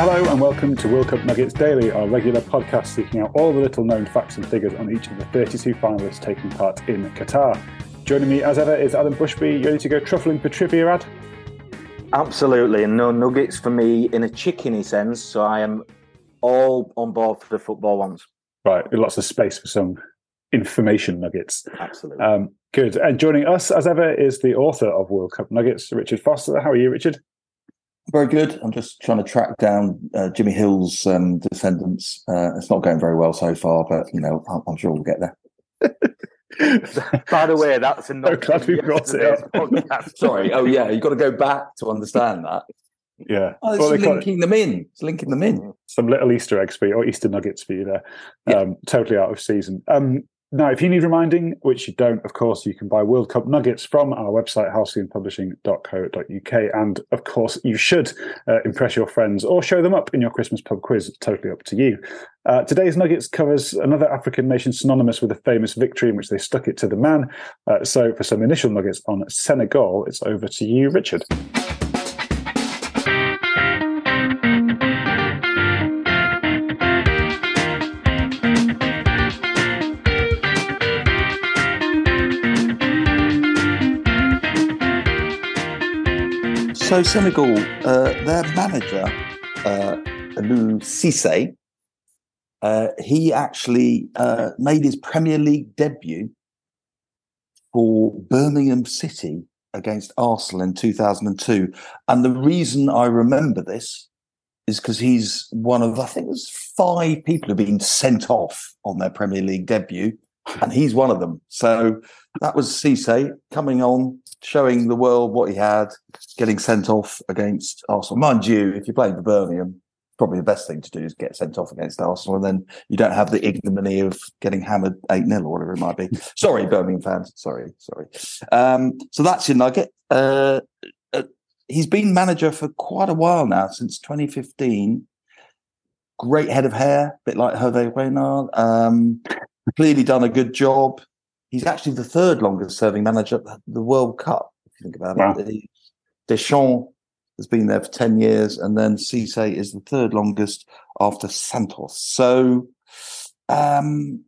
Hello and welcome to World Cup Nuggets Daily, our regular podcast seeking out all the little known facts and figures on each of the 32 finalists taking part in Qatar. Joining me as ever is Adam Bushby. You ready to go truffling for trivia, Ad? Absolutely, and no nuggets for me in a chickeny sense. So I am all on board for the football ones. Right, lots of space for some information nuggets. Absolutely. Um, good. And joining us as ever is the author of World Cup Nuggets, Richard Foster. How are you, Richard? Very good. I'm just trying to track down uh, Jimmy Hill's um, descendants. Uh, it's not going very well so far, but you know, I'm, I'm sure we'll get there. By the way, that's a So glad we brought it up. Sorry. Oh yeah, you've got to go back to understand that. Yeah. Oh, it's Well, they it linking them in. It's linking them in. some little Easter eggs for you, or Easter nuggets for you there. Yeah. Um, totally out of season. Um, now, if you need reminding, which you don't, of course, you can buy World Cup nuggets from our website, halcyonpublishing.co.uk. And of course, you should uh, impress your friends or show them up in your Christmas pub quiz. It's totally up to you. Uh, today's Nuggets covers another African nation synonymous with a famous victory in which they stuck it to the man. Uh, so, for some initial nuggets on Senegal, it's over to you, Richard. So Senegal, uh, their manager, uh, Lou Cisse, uh, he actually uh, made his Premier League debut for Birmingham City against Arsenal in 2002. And the reason I remember this is because he's one of, I think it was five people who've been sent off on their Premier League debut, and he's one of them. So that was Cisse coming on, showing the world what he had, getting sent off against Arsenal. Mind you, if you're playing for Birmingham, probably the best thing to do is get sent off against Arsenal, and then you don't have the ignominy of getting hammered 8 0 or whatever it might be. sorry, Birmingham fans. Sorry, sorry. Um, so that's your nugget. Uh, uh, he's been manager for quite a while now, since 2015. Great head of hair, a bit like Hervé Renard. Um, clearly done a good job. He's actually the third longest serving manager at the World Cup, if you think about Wow. it. Deschamps has been there for 10 years, and then Cisse is the third longest after Santos. So um,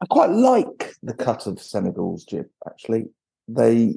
I quite like the cut of Senegal's jib, actually. They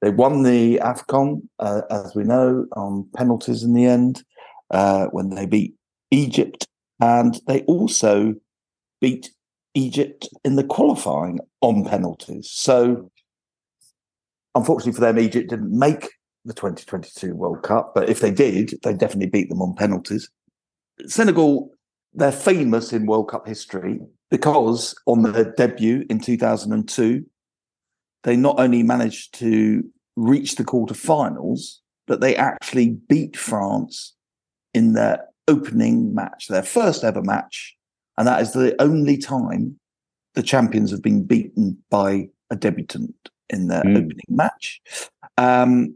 they won the AFCON, uh, as we know, on penalties in the end uh, when they beat Egypt. And they also beat Egypt in the qualifying on penalties. So, unfortunately for them, Egypt didn't make the 2022 World Cup, but if they did, they definitely beat them on penalties. Senegal, they're famous in World Cup history because on their debut in 2002, they not only managed to reach the quarterfinals, but they actually beat France in their opening match, their first ever match. And that is the only time the champions have been beaten by a debutant in their Mm. opening match. Um,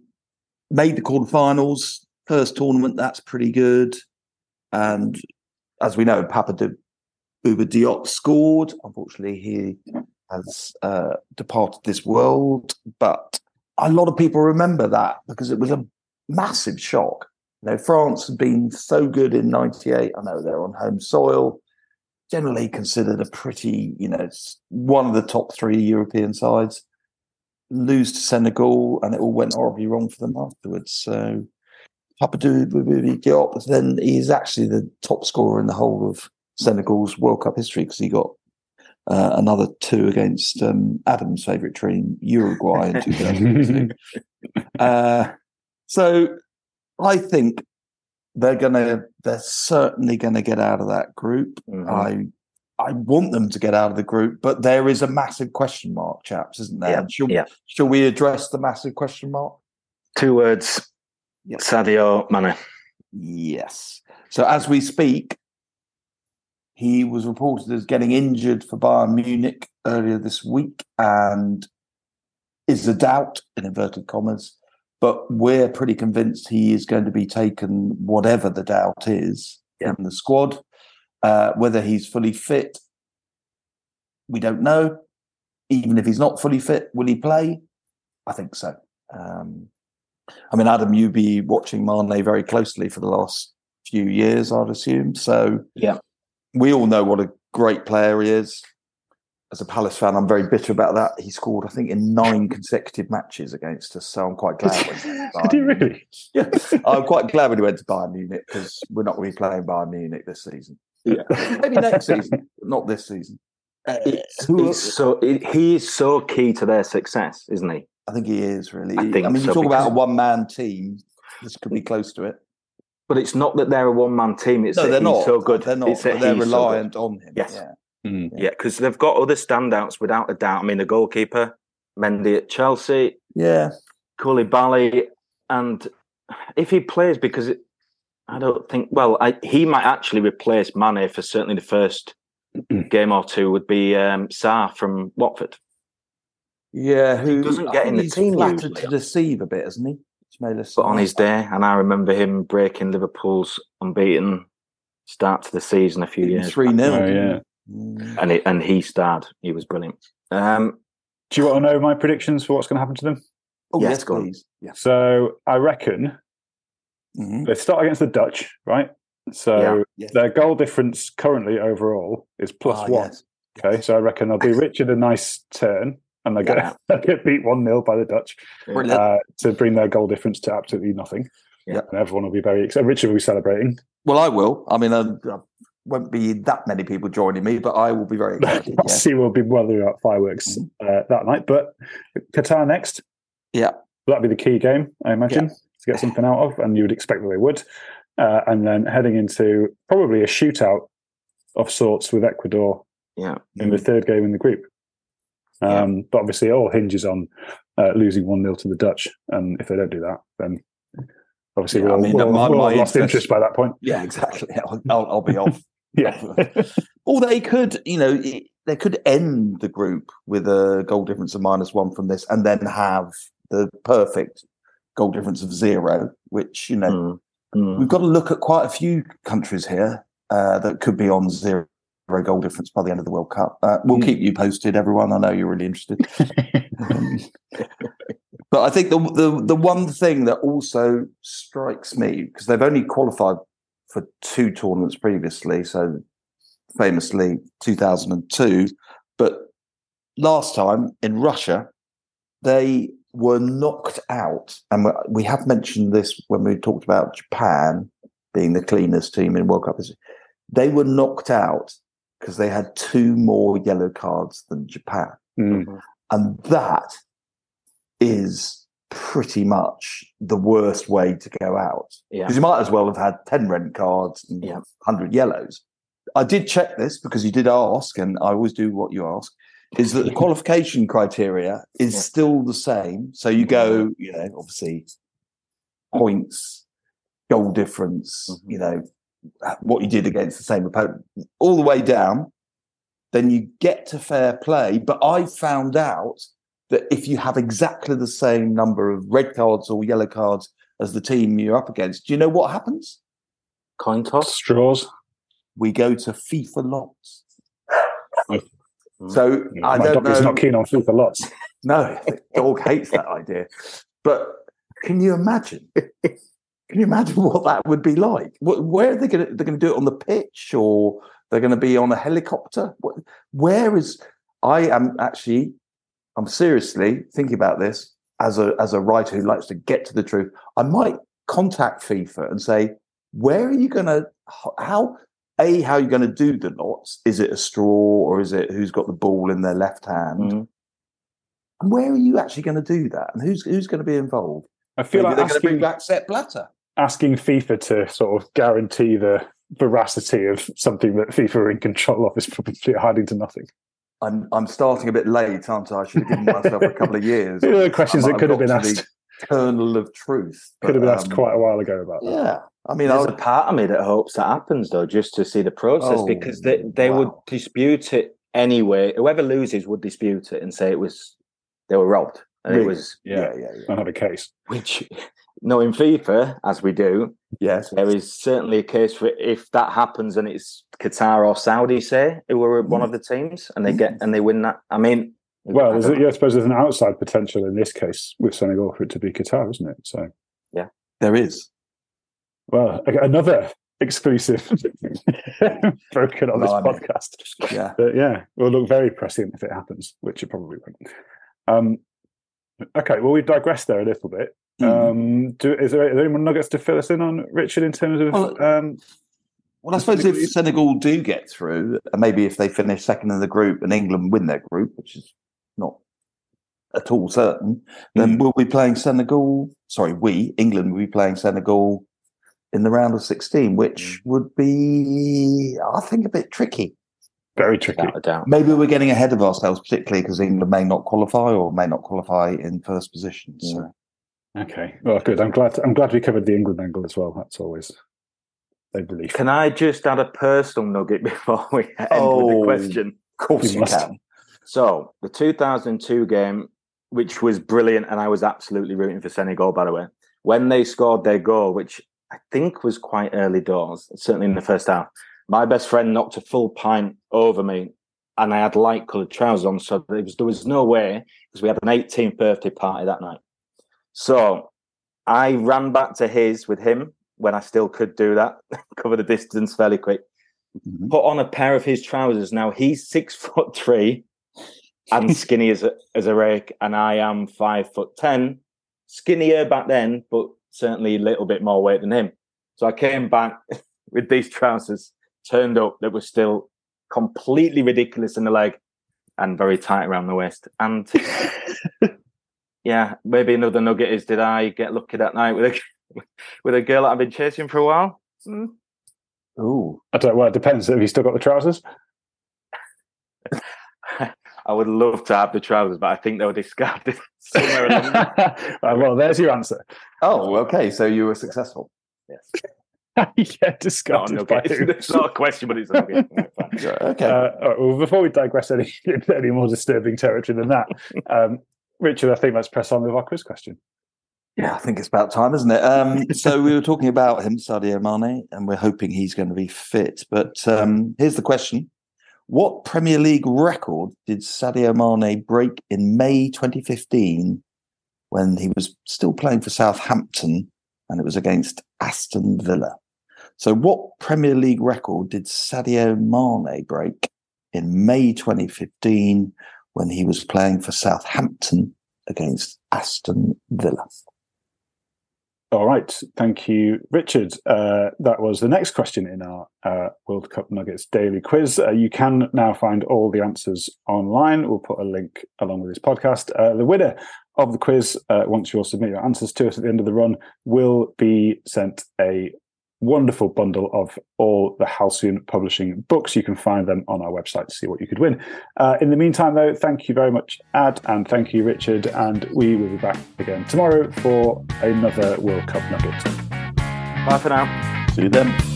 made the quarterfinals, first tournament, that's pretty good. And as we know, Papa de Bouba Diop scored. Unfortunately, he has uh, departed this world, but a lot of people remember that because it was a massive shock. You know, France had been so good in '98. I know they're on home soil, generally considered a pretty, you know, one of the top three European sides. Lose to Senegal, and it all went horribly wrong for them afterwards. So, Papadou Diop, then he's actually the top scorer in the whole of Senegal's World Cup history because he got uh, another two against um, Adam's favourite team, Uruguay, in 2002. uh, so I think they're gonna, they're certainly gonna get out of that group. Mhm. I, I want them to get out of the group, but there is a massive question mark, chaps, isn't there? Yeah, shall, yeah. shall we address the massive question mark? Two words. Yep. Sadio Mane. Yes. So as we speak, he was reported as getting injured for Bayern Munich earlier this week and is a doubt in inverted commas. But we're pretty convinced he is going to be taken, whatever the doubt is, Yeah. in the squad. Uh, whether he's fully fit, we don't know. Even if he's not fully fit, will he play? I think so. Um, I mean, Adam, you be watching Mane very closely for the last few years, I'd assume. So Yeah. we all know what a great player he is. As a Palace fan, I'm very bitter about that. He scored, I think, in nine consecutive matches against us. So I'm quite glad. when he went to Did he really? Yeah, I'm quite glad when he went to Bayern Munich because we're not going to be playing Bayern Munich this season. Yeah. Maybe next season, but not this season. Uh, It's, it's so it, he is so key to their success, isn't he? I think he is really. I think I mean, you so, talk about a one man team. This could be close to it. But it's not that they're a one man team. It's no, that they're he's not. so good. They're not. It's but they're he's so reliant on him. Yes. Yeah. Mm. Yeah, because they've got other standouts without a doubt. I mean, the goalkeeper, Mendy at Chelsea, Yeah. Koulibaly, and if he plays, because it, I don't think, well, I, he might actually replace Mane for certainly the first game or two, would be um, Sarr from Watford. Yeah. Who doesn't get in the he's team flattered usually. to deceive a bit, hasn't he? Ismaila But on his day, and I remember him breaking Liverpool's unbeaten start to the season a few years. three back. 0 Oh, yeah. And it, and he starred. He was brilliant. Um, Do you want to know my predictions for what's going to happen to them? Oh Yes, yes, go on. please. Yeah. So I reckon Mhm. they start against the Dutch, right? So Yeah. Yes. their goal difference currently overall is plus Ah, one. yes. Okay, so I reckon they'll do Richard a nice turn, and they get Yeah. they'll get beat one 0 by the Dutch uh, to bring their goal difference to absolutely nothing. Yeah. and everyone will be very excited. Richard will be celebrating. Well, I will. I mean, uh, there won't be that many people joining me, but I will be very excited. yeah. See, we'll be weathering out fireworks uh, that night. But Qatar next. Yeah. that'd be the key game, I imagine, to get something out of, and you would expect that they would. Uh, and then heading into probably a shootout of sorts with Ecuador yeah, in the third game in the group. Um, But obviously, it all hinges on uh, losing 1 0 to the Dutch. And if they don't do that, then obviously Yeah, we'll, mean, we'll, my- we'll my lost interest- interest by that point. Yeah, exactly. I'll, I'll, I'll be off. Yeah. Or they could, you know, they could end the group with a goal difference of minus one from this, and then have the perfect goal difference of zero. Which you know, Mm, mm. we've got to look at quite a few countries here uh, that could be on zero goal difference by the end of the World Cup. Uh, we'll Mm. keep you posted, everyone. I know you're really interested. Um, but I think the, the the one thing that also strikes me because they've only qualified for two tournaments previously, so famously 2002, but last time in Russia they were knocked out, and we- have mentioned this when we talked about Japan being the cleanest team in World Cup history. They were knocked out because they had two more yellow cards than Japan. Mm. And that is pretty much the worst way to go out. yeah, Because you might as well have had 10 red cards and Yeah. 100 yellows. I did check this because you did ask, and I always do what you ask, is that the qualification criteria is Yeah. still the same. So you go, you know, obviously points, goal difference, Mhm. you know, what you did against the same opponent, all the way down. Then you get to fair play. But I found out that if you have exactly the same number of red cards or yellow cards as the team you're up against, do you know what happens? coin toss. Straws. We go to FIFA lots. So I My don't dog is not keen on FIFA lots. No, the dog hates that idea. But can you imagine? Can you imagine what that would be like? Wh- Where are they going to? They're going to do it on the pitch, or they're going to be on a helicopter? What, where is? I am actually, I'm seriously thinking about this as a as a writer who likes to get to the truth. I might contact FIFA and say, where are you going to? How? A, how are you going to do the knots? Is it a straw or is it who's got the ball in their left hand? Mm. And where are you actually going to do that? And who's who's going to be involved? I feel Maybe like they're going to asking, back Sepp Blatter. asking FIFA to sort of guarantee the veracity of something that FIFA are in control of is probably hiding to nothing. I'm I'm starting a bit late, aren't I? I should have given myself a couple of years. There are questions I that could have been asked. Kernel of truth. Could have been But, asked um, quite a while ago about that. Yeah, I mean, There's a part of me that hopes that happens though, just to see the process, Oh, because they they would dispute it anyway. Whoever loses would dispute it and say it was they were robbed, and it was yeah, Yeah, yeah, yeah. I have a case. which. Knowing FIFA as we do, Yes, there is certainly a case for if that happens and it's Qatar or Saudi, say, who were one Mm. of the teams, and they get and they win that. I mean, Well, there's, yeah, I suppose there's an outside potential in this case with Senegal for it to be Qatar, isn't it? So, yeah, there is. Well, another exclusive broken on this podcast. Yeah, but yeah, will look very prescient if it happens, which it probably won't. Um, okay, well, we've digressed there a little bit. Mm. Um, do, is, there, is there any more nuggets to fill us in on, Richard, in terms of? Well, um, well I suppose if Senegal do get through, and maybe if they finish second in the group and England win their group, which is not at all certain, then mm. we'll be playing Senegal. Sorry, we England will be playing Senegal in the round of sixteen, which mm. would be, I think, a bit tricky. Very tricky. I doubt. Maybe we're getting ahead of ourselves, particularly because England may not qualify or may not qualify in first position. So. Okay. Well, good. I'm glad. I'm glad we covered the England angle as well. That's always a belief. Can I just add a personal nugget before we end oh, with the oh, question? Of course, you, you can. So the 2002 game, which was brilliant, and I was absolutely rooting for Senegal. By the way, when they scored their goal, which I think was quite early doors, certainly in the first half, my best friend knocked a full pint over me, and I had light coloured trousers on, so there was there was no way because we had an 18th birthday party that night. So I ran back to his with him when I still could do that, cover the distance fairly quick. Mm-hmm. Put on a pair of his trousers. Now he's six foot three and skinny as a, as a rake, and I am five foot ten, skinnier back then, but certainly a little bit more weight than him. So I came back with these trousers turned up that were still completely ridiculous in the leg and very tight around the waist. And yeah, maybe another nugget is: did I get lucky that night with a with a girl that I've been chasing for a while? Mm. Oh, I don't. Know. Well, it depends. Have you still got the trousers? I would love to have the trousers, but I think they were discarded somewhere along. well, there's your answer. Oh, okay. So you were successful. Yes. yeah, discarded. No, it's, it's, not a question, but it's okay. okay. Uh, well, before we digress any any more disturbing territory than that, um, Richard, I think let's press on with our quiz question. Yeah, I think it's about time, isn't it? Um, so we were talking about him, Sadio Mane, and we're hoping he's going to be fit. But um, here's the question: What Premier League record did Sadio Mane break in May 2015 when he was still playing for Southampton, and it was against Aston Villa? So, what Premier League record did Sadio Mane break in May 2015 when he was playing for Southampton against Aston Villa. All right. Thank you, Richard. Uh, that was the next question in our uh, World Cup Nuggets daily quiz. Uh, you can now find all the answers online. We'll put a link along with this podcast. Uh, the winner of the quiz, uh, once you all submit your answers to us at the end of the run, will be sent a wonderful bundle of all the Halcyon Publishing books. You can find them on our website to see what you could win. Uh, in the meantime, though, thank you very much, Ad, and thank you, Richard. And we will be back again tomorrow for another World Cup Nugget. Bye for now. See you then.